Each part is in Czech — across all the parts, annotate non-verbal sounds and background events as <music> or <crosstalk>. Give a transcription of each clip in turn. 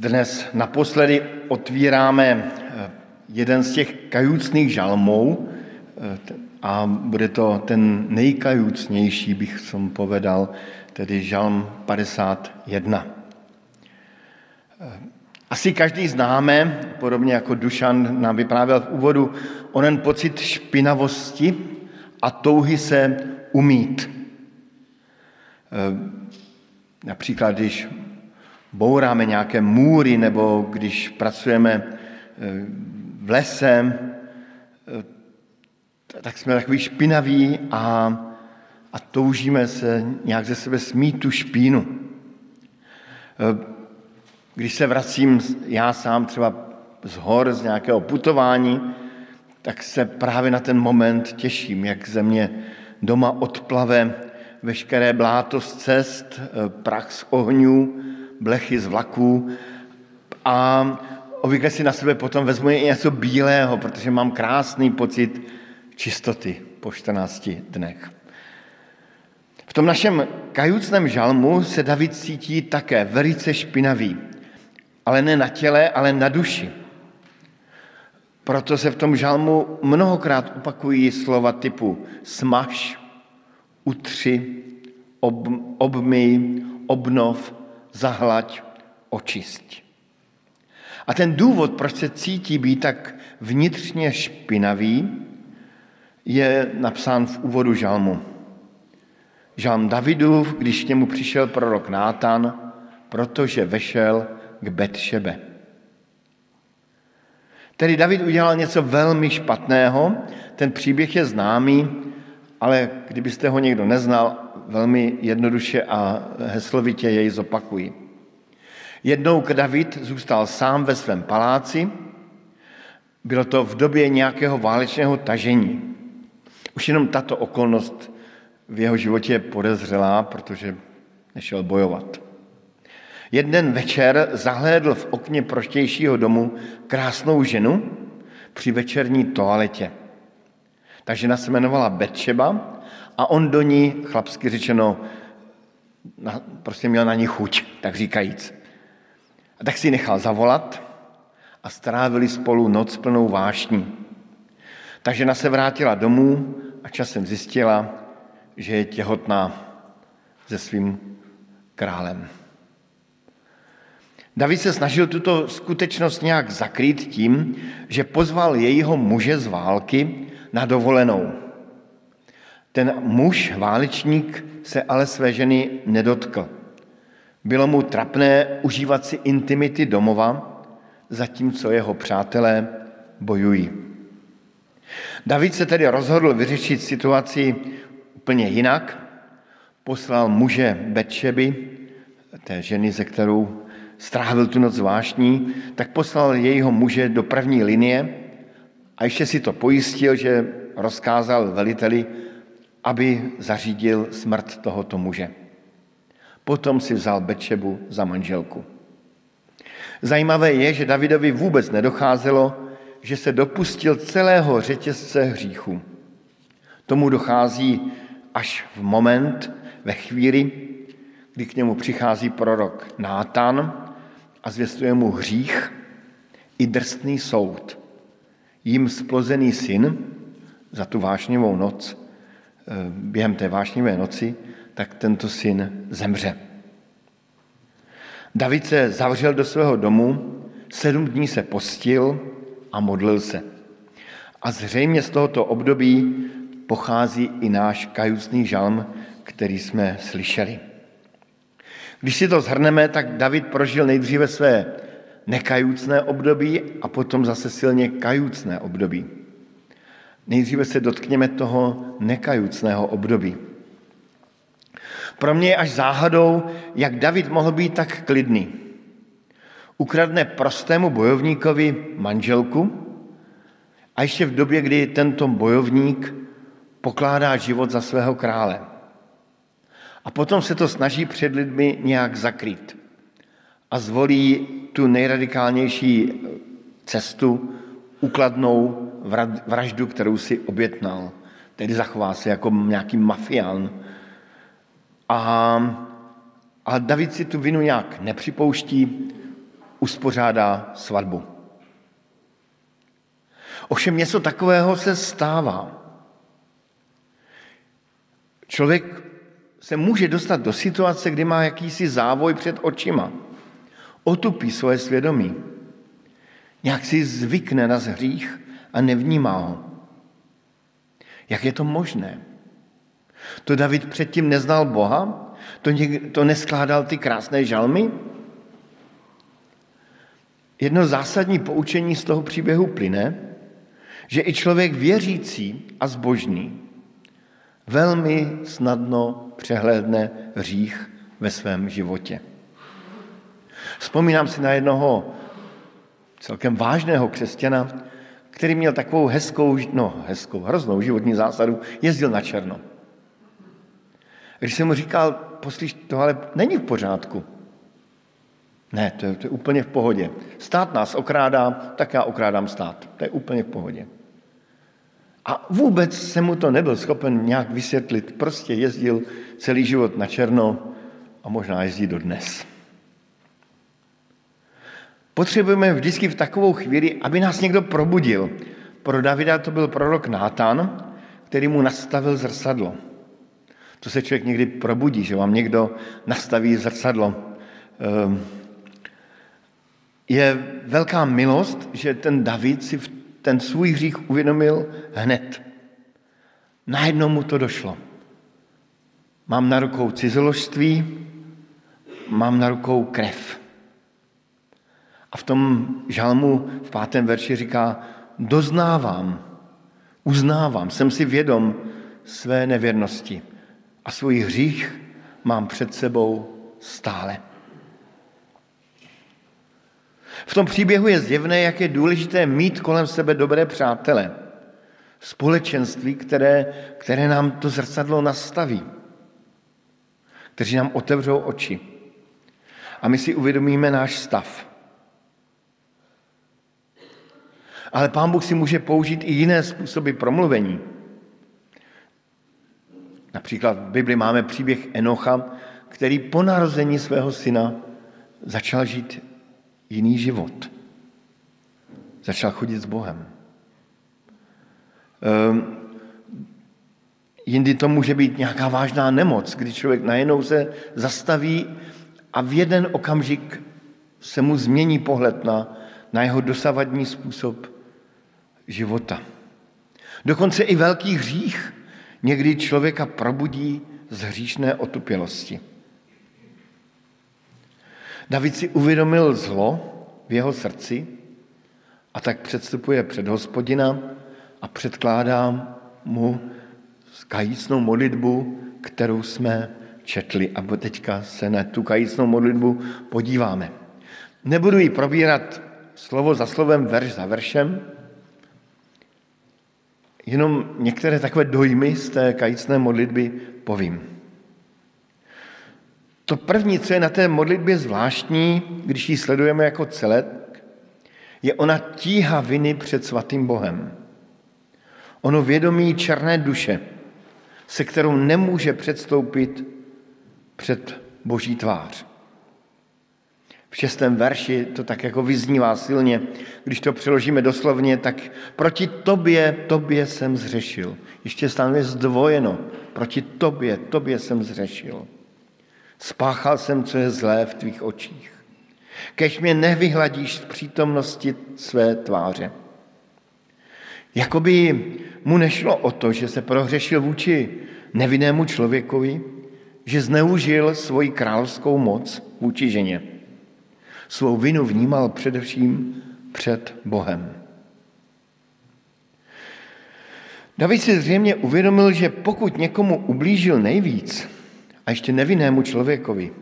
Dnes naposledy otvíráme eh, jeden z těch kajucných žalmů eh, a bude to ten nejkajucnější, bych som povedal, tedy žalm 51. Eh, asi každý známe, podobně jako Dušan nám vyprávěl v úvodu, onen pocit špinavosti a touhy se umít. Například, když bouráme nějaké můry, nebo když pracujeme eh, v lese, eh, tak jsme takový špinaví a, a toužíme se nějak ze sebe smít tu špínu. Eh, když se vracím já sám třeba z hor, z nějakého putování, tak se právě na ten moment těším, jak ze mě doma odplave veškeré bláto z cest, prach z ohňů, blechy z vlaků a obvykle si na sebe potom vezmu i něco bílého, protože mám krásný pocit čistoty po 14 dnech. V tom našem kajucném žalmu se David cítí také velice špinavý, ale ne na těle, ale na duši. Proto se v tom žalmu mnohokrát opakují slova typu smaž, utři, ob, obmyj, obnov, zahlaď, očisť. A ten důvod, proč se cítí být tak vnitřně špinavý, je napsán v úvodu žalmu. Žalm Davidův, když k němu přišel prorok Nátan, protože vešel k Betšebe. Tedy David udělal něco velmi špatného, ten příběh je známý, ale kdybyste ho někdo neznal, velmi jednoduše a heslovitě jej zopakuji. Jednou David zůstal sám ve svém paláci, bylo to v době nějakého válečného tažení. Už jenom tato okolnost v jeho životě podezřelá, protože nešel bojovat. Jeden večer zahlédl v okně proštějšího domu krásnou ženu při večerní toaletě. Ta žena se jmenovala Betšeba a on do ní, chlapsky řečeno, na, prostě měl na ní chuť, tak říkajíc. A tak si nechal zavolat a strávili spolu noc plnou vášní. Ta žena se vrátila domů a časem zjistila, že je těhotná se svým králem. David se snažil tuto skutečnost nějak zakrýt tím, že pozval jejího muže z války na dovolenou. Ten muž, válečník, se ale své ženy nedotkl. Bylo mu trapné užívat si intimity domova, zatímco jeho přátelé bojují. David se tedy rozhodl vyřešit situaci úplně jinak. Poslal muže Betšeby, té ženy, ze kterou strávil tu noc vášní, tak poslal jejího muže do první linie a ještě si to pojistil, že rozkázal veliteli, aby zařídil smrt tohoto muže. Potom si vzal Bečebu za manželku. Zajímavé je, že Davidovi vůbec nedocházelo, že se dopustil celého řetězce hříchu. Tomu dochází až v moment, ve chvíli, kdy k němu přichází prorok Nátan a zvěstuje mu hřích i drsný soud. Jím splozený syn za tu vášnivou noc během té vášnivé noci, tak tento syn zemře. David se zavřel do svého domu, sedm dní se postil a modlil se. A zřejmě z tohoto období pochází i náš kajucný žalm, který jsme slyšeli. Když si to zhrneme, tak David prožil nejdříve své nekajucné období a potom zase silně kajucné období. Nejdříve se dotkněme toho nekajucného období. Pro mě je až záhadou, jak David mohl být tak klidný. Ukradne prostému bojovníkovi manželku a ještě v době, kdy tento bojovník pokládá život za svého krále. A potom se to snaží před lidmi nějak zakrýt. A zvolí tu nejradikálnější cestu, ukladnou vraždu, kterou si obětnal. Tedy zachová se jako nějaký mafián. A, a David si tu vinu nějak nepřipouští, uspořádá svatbu. Ovšem něco takového se stává. Člověk se může dostat do situace, kdy má jakýsi závoj před očima. Otupí svoje svědomí. Nějak si zvykne na hřích a nevnímá ho. Jak je to možné? To David předtím neznal Boha? To, něk, to neskládal ty krásné žalmy? Jedno zásadní poučení z toho příběhu plyne, že i člověk věřící a zbožný velmi snadno přehlédne hřích ve svém životě. Vzpomínám si na jednoho celkem vážného křesťana, který měl takovou hezkou, no hezkou, hroznou životní zásadu, jezdil na černo. Když jsem mu říkal, poslíš, to ale není v pořádku. Ne, to je, to je úplně v pohodě. Stát nás okrádá, tak já okrádám stát. To je úplně v pohodě. A vůbec se mu to nebyl schopen nějak vysvětlit. Prostě jezdil celý život na černo a možná jezdí do dnes. Potřebujeme vždycky v takovou chvíli, aby nás někdo probudil. Pro Davida to byl prorok Nátan, který mu nastavil zrcadlo. To se člověk někdy probudí, že vám někdo nastaví zrcadlo. Ehm, je velká milost, že ten David si ten svůj hřích uvědomil hned. Najednou mu to došlo. Mám na rukou cizoložství, mám na rukou krev. A v tom žalmu v pátém verši říká, doznávám, uznávám, jsem si vědom své nevěrnosti a svůj hřích mám před sebou stále. V tom příběhu je zjevné, jak je důležité mít kolem sebe dobré přátele. Společenství, které, které nám to zrcadlo nastaví. Kteří nám otevřou oči. A my si uvědomíme náš stav. Ale Pán Bůh si může použít i jiné způsoby promluvení. Například v Bibli máme příběh Enocha, který po narození svého syna začal žít jiný život. Začal chodit s Bohem. Um, jindy to může být nějaká vážná nemoc, kdy člověk najednou se zastaví a v jeden okamžik se mu změní pohled na, na jeho dosavadní způsob života. Dokonce i velký hřích někdy člověka probudí z hříšné otupělosti. David si uvědomil zlo v jeho srdci a tak předstupuje před hospodina a předkládá mu kajícnou modlitbu, kterou jsme četli. A teďka se na tu kajícnou modlitbu podíváme. Nebudu ji probírat slovo za slovem, verš za veršem, jenom některé takové dojmy z té kajícné modlitby povím. To první, co je na té modlitbě zvláštní, když ji sledujeme jako celek, je ona tíha viny před svatým Bohem. Ono vědomí černé duše, se kterou nemůže předstoupit před boží tvář. V šestém verši to tak jako vyznívá silně. Když to přeložíme doslovně, tak proti tobě, tobě jsem zřešil. Ještě stále zdvojeno. Proti tobě, tobě jsem zřešil. Spáchal jsem, co je zlé v tvých očích. Kež mě nevyhladíš z přítomnosti své tváře. Jakoby mu nešlo o to, že se prohřešil vůči nevinnému člověkovi, že zneužil svoji královskou moc vůči ženě. Svou vinu vnímal především před Bohem. David si zřejmě uvědomil, že pokud někomu ublížil nejvíc, a ještě nevinnému člověkovi,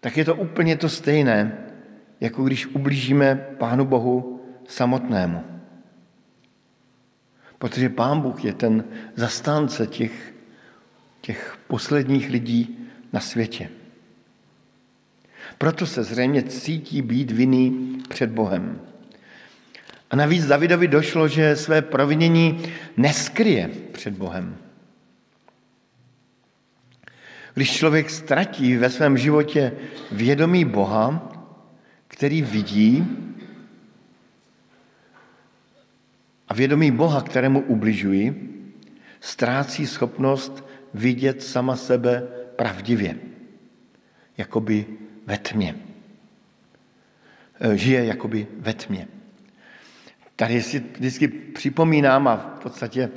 tak je to úplně to stejné, jako když ublížíme Pánu Bohu samotnému. Protože Pán Bůh je ten zastánce těch, těch posledních lidí na světě. Proto se zřejmě cítí být vinný před Bohem. A navíc Davidovi došlo, že své provinění neskryje před Bohem. Když člověk ztratí ve svém životě vědomí Boha, který vidí a vědomí Boha, kterému ubližují, ztrácí schopnost vidět sama sebe pravdivě, jakoby ve tmě. E, žije jakoby ve tmě. Tady si vždycky připomínám a v podstatě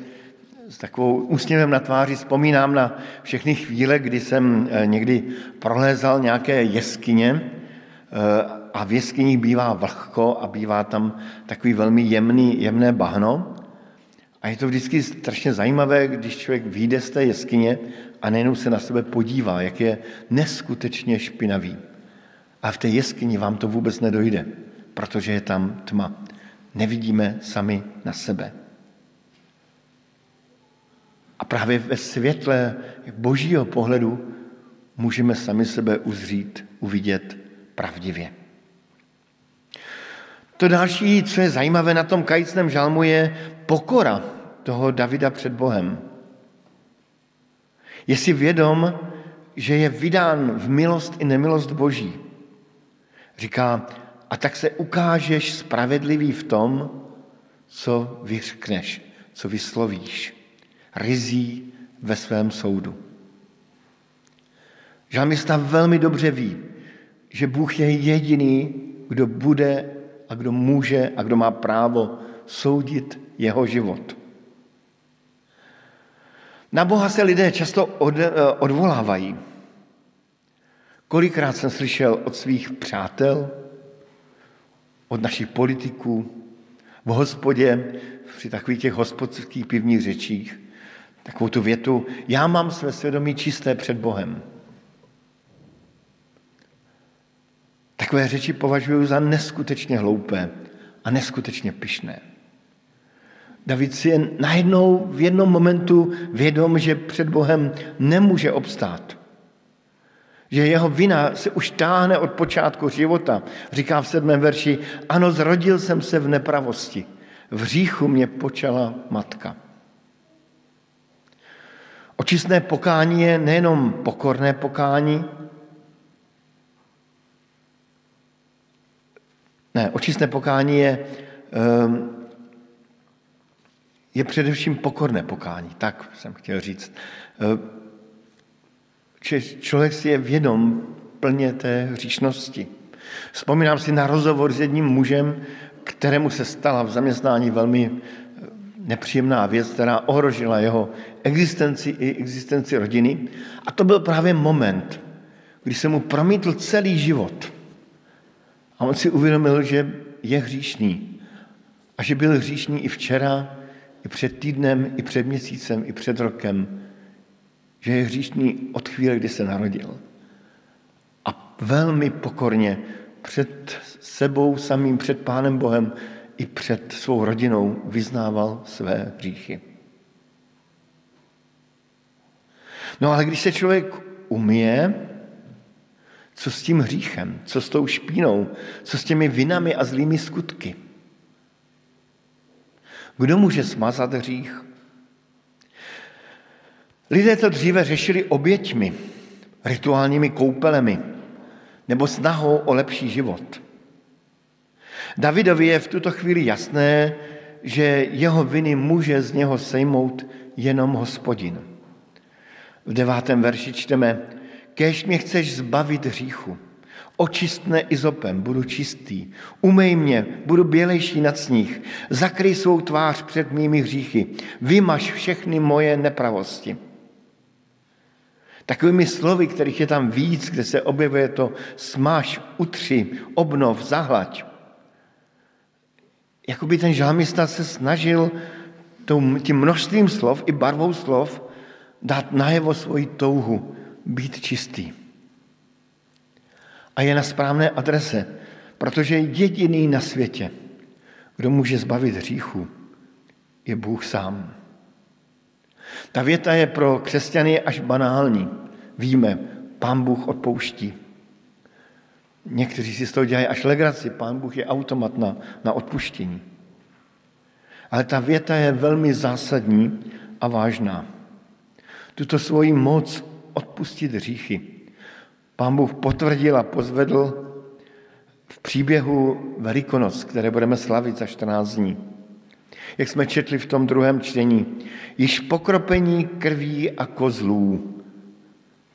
s takovou úsměvem na tváři vzpomínám na všechny chvíle, kdy jsem e, někdy prolézal nějaké jeskyně e, a v jeskyních bývá vlhko a bývá tam takový velmi jemný, jemné bahno. A je to vždycky strašně zajímavé, když člověk vyjde z té jeskyně a nejenom se na sebe podívá, jak je neskutečně špinavý. A v té jeskyni vám to vůbec nedojde, protože je tam tma. Nevidíme sami na sebe. A právě ve světle božího pohledu můžeme sami sebe uzřít, uvidět pravdivě. To další, co je zajímavé na tom kajícném žalmu, je pokora toho Davida před Bohem. Je si vědom, že je vydán v milost i nemilost Boží. Říká, a tak se ukážeš spravedlivý v tom, co vyřkneš, co vyslovíš. Rizí ve svém soudu. Žalmista velmi dobře ví, že Bůh je jediný, kdo bude a kdo může a kdo má právo soudit jeho život. Na Boha se lidé často eh, odvolávají. Kolikrát jsem slyšel od svých přátel, od našich politiků, v hospodě, při takových těch hospodských pivních řečích, takovou tu větu, já mám své svědomí čisté před Bohem. Takové řeči považuji za neskutečně hloupé a neskutečně pyšné. David si je najednou v jednom momentu vědom, že před Bohem nemůže obstát. Že jeho vina se už táhne od počátku života. Říká v sedmém verši, ano, zrodil jsem se v nepravosti. V říchu mě počala matka. Očistné pokání je nejenom pokorné pokání, ne, očistné pokání je um, je především pokorné pokání, tak jsem chtěl říct. Že člověk si je vědom plně té hříšnosti. Vzpomínám si na rozhovor s jedním mužem, kterému se stala v zaměstnání velmi eh, nepříjemná věc, která ohrožila jeho existenci i existenci rodiny. A to byl právě moment, kdy se mu promítl celý život. A on si uvědomil, že je hříšný. A že byl hříšný i včera, i před týdnem, i před měsícem, i před rokem, že je hříšný od chvíle, kdy se narodil. A velmi pokorně před sebou samým, před Pánem Bohem i před svou rodinou vyznával své hříchy. No ale když se člověk umije, co s tím hříchem, co s tou špínou, co s těmi vinami a zlými skutky – kdo může smazat hřích? Lidé to dříve řešili oběťmi, rituálními koupelemi nebo snahou o lepší život. Davidovi je v tuto chvíli jasné, že jeho viny může z něho sejmout jenom hospodin. V devátém verši čteme, kež mě chceš zbavit hříchu, Očistne izopem, budu čistý. Umej mě, budu bělejší nad sníh. Zakryj svou tvář před mými hříchy. Vymaž všechny moje nepravosti. Takovými slovy, kterých je tam víc, kde se objevuje to smaž, utři, obnov, zahlaď. Jakoby ten žalmista se snažil tím množstvím slov i barvou slov dát najevo svoji touhu být čistý a je na správné adrese, protože jediný na světě, kdo může zbavit hříchu, je Bůh sám. Ta věta je pro křesťany až banální. Víme, pán Bůh odpouští. Někteří si z toho dělají až legraci, pán Bůh je automat na, na odpuštění. Ale ta věta je velmi zásadní a vážná. Tuto svoji moc odpustit hříchy Pán Bůh potvrdil a pozvedl v příběhu Velikonoc, které budeme slavit za 14 dní. Jak jsme četli v tom druhém čtení, již pokropení krví a kozlů,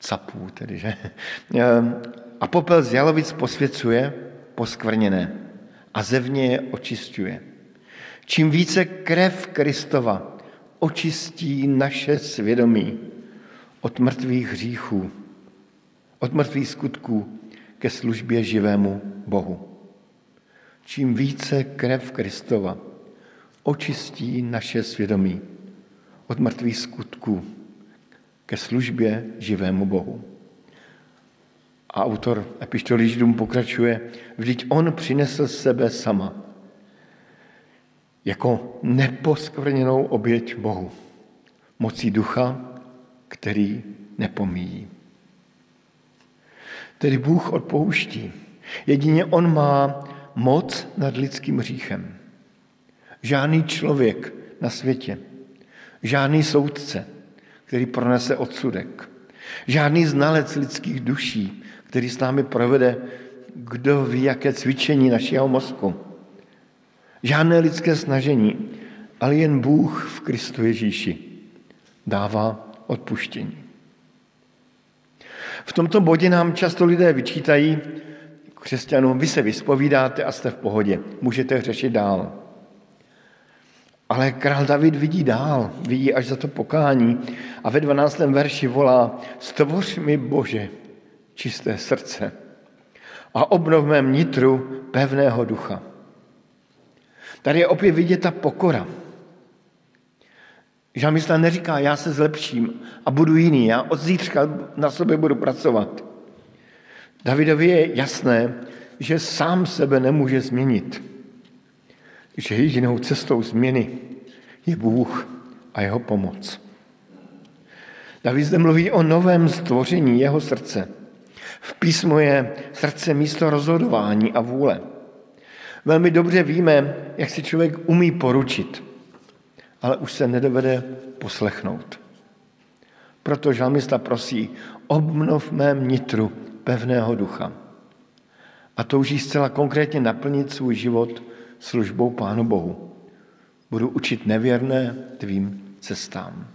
capů tedy, že? <laughs> A popel z jalovic posvěcuje poskvrněné a zevně je očistuje. Čím více krev Kristova očistí naše svědomí od mrtvých hříchů, od mrtvých skutků ke službě živému Bohu. Čím více krev Kristova očistí naše svědomí od mrtvých skutků ke službě živému Bohu. A autor epištoly Židům pokračuje, vždyť on přinesl sebe sama jako neposkvrněnou oběť Bohu, mocí ducha, který nepomíjí. Tedy Bůh odpouští. Jedině On má moc nad lidským hříchem. Žádný člověk na světě, žádný soudce, který pronese odsudek, žádný znalec lidských duší, který s námi provede, kdo ví, jaké cvičení našeho mozku. Žádné lidské snažení, ale jen Bůh v Kristu Ježíši dává odpuštění. V tomto bodě nám často lidé vyčítají, křesťanům, vy se vyspovídáte a jste v pohodě, můžete řešit dál. Ale král David vidí dál, vidí až za to pokání a ve 12. verši volá, stvoř mi Bože čisté srdce a obnov mém nitru pevného ducha. Tady je opět vidět ta pokora. Žalmista neříká, já se zlepším a budu jiný, já od zítřka na sobě budu pracovat. Davidovi je jasné, že sám sebe nemůže změnit. Že jedinou cestou změny je Bůh a jeho pomoc. David zde mluví o novém stvoření jeho srdce. V písmu je srdce místo rozhodování a vůle. Velmi dobře víme, jak si člověk umí poručit, ale už se nedovede poslechnout. Proto žalmista prosí, obnov mém nitru pevného ducha. A touží zcela konkrétně naplnit svůj život službou Pánu Bohu. Budu učit nevěrné tvým cestám.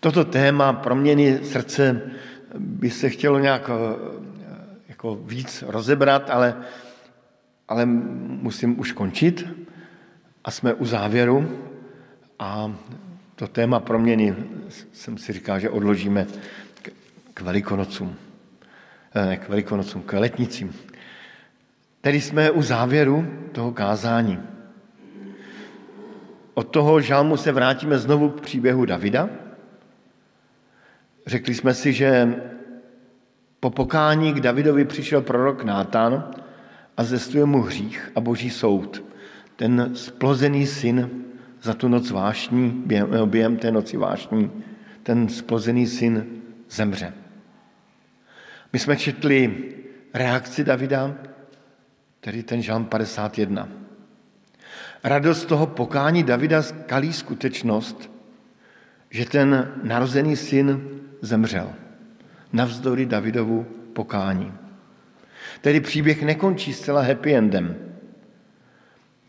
Toto téma proměny srdce by se chtělo nějak eh, jako víc rozebrat, ale, ale musím už končit a jsme u závěru a to téma proměny jsem si říkal, že odložíme k velikonocům. Ne, k velikonocům, k letnicím. Tedy jsme u závěru toho kázání. Od toho žalmu se vrátíme znovu k příběhu Davida. Řekli jsme si, že po pokání k Davidovi přišel prorok Nátan a zestuje mu hřích a boží soud. Ten splozený syn za tu noc vášní, během, během té noci vášní, ten splozený syn zemře. My jsme četli reakci Davida, tedy ten žalm 51. Radost toho pokání Davida skalí skutečnost, že ten narozený syn zemřel. Navzdory Davidovu pokání. Tedy příběh nekončí zcela happy endem.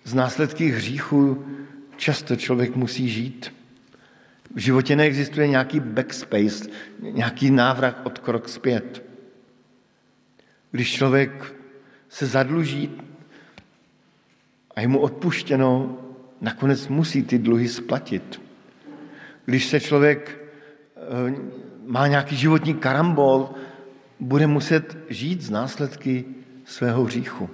Z následky hříchu často člověk musí žít. V životě neexistuje nějaký backspace, nějaký návrat od krok zpět. Když člověk se zadluží a je mu odpuštěno, nakonec musí ty dluhy splatit. Když se člověk eh, má nějaký životní karambol, bude muset žít z následky svého hříchu.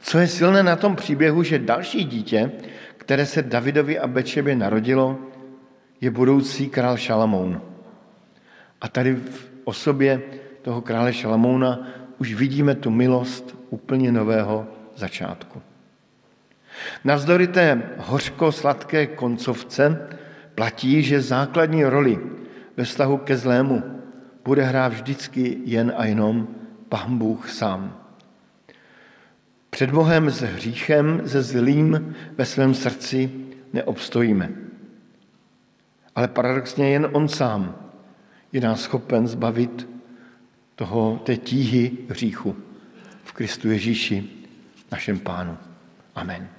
Co je silné na tom příběhu, že další dítě, které se Davidovi a Bečebě narodilo, je budoucí král Šalamoun. A tady v osobě toho krále Šalamouna už vidíme tu milost úplně nového začátku. Navzdory té hořko-sladké koncovce platí, že základní roli ve vztahu ke zlému bude hrát vždycky jen a jenom Pán Bůh sám. Před Bohem s hříchem, se zlým ve svém srdci neobstojíme. Ale paradoxně jen On sám je nás schopen zbavit toho, té tíhy hříchu v Kristu Ježíši, našem Pánu. Amen.